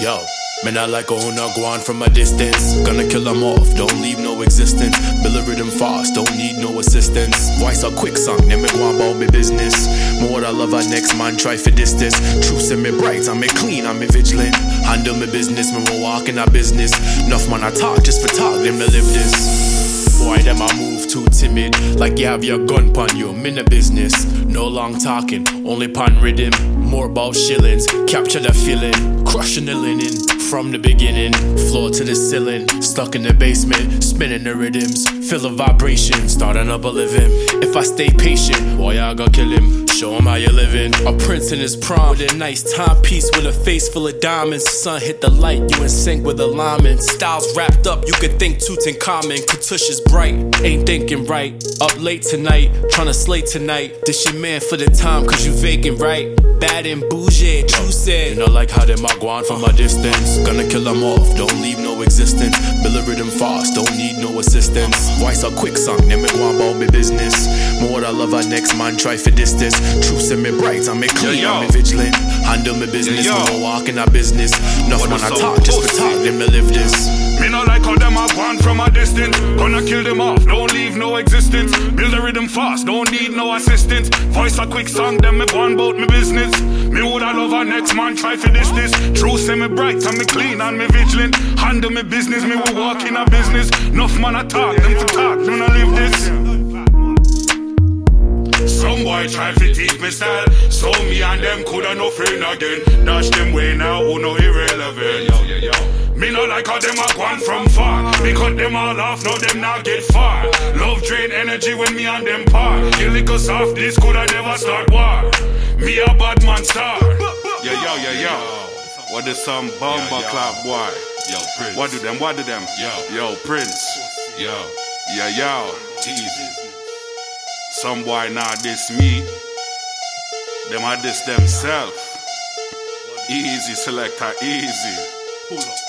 Yo, man, I like a go on from a distance. Gonna kill them off, don't leave no existence. Build a rhythm fast, don't need no assistance. Voice a quick song, then me go about me business. More I love our next man, try for distance. Truth in me bright, I'm me clean, I'm me vigilant. Handle me business, me walk in our business. Enough man, I talk just for talk, them to live this. Boy, them I move too timid, like you have your gun pon you. I'm in business, no long talking, only pon rhythm. More about shillings, capture the feeling, crushing the linen. From the beginning. Floor to the ceiling, stuck in the basement, spinning the rhythms, feel the vibration, starting up a living. If I stay patient, boy, I gotta kill him. Show him how you're living. A prince in his prom with a nice timepiece with a face full of diamonds. Sun hit the light, you in sync with alignment. Styles wrapped up, you could think Tutankhamun. Katush is bright, ain't thinking right. Up late tonight, tryna slay tonight. This your man for the time, cause you vacant, right? Bad and bougie, said. You know, like how them I go on from a distance. Gonna kill them off, don't leave no existence. Build a rhythm fast, don't need no assistance. Voice a quick song, then me go on about business. More I love our next man, try for distance. Truth in me bright, I'm me clean, yo. I'm me vigilant. Handle me business, yo. me no walk in our business. What man I talk, just for talk, them me live this. Me no like how them are gone from a distance. Gonna kill them off, don't leave no existence. Build a rhythm fast, don't need no assistance. Voice a quick song, them me go on bout me business. Me woulda love a next man, try for this this. True say me bright and me clean and me vigilant. Handle me business, me will walk in a business. Enough man a talk, them for talk, them not live this. Try to teach me style, so me and them coulda no friend again. Dash them way now, who no irrelevant. Yo, yo, yo. Me no like how them a gone from far. Me cut them all off, no them not get far. Love drain energy when me and them part. Kill liquor soft, this coulda never start war. Me a bad man star. Yo, yo, yo, yo. What is some bumper clap boy? Yo, Prince. What do them? What do them? Yo. yo, Prince. Yo, Yo, yo. easy. Some boy not diss me. Them a diss themselves. Easy selector, easy. Pull up.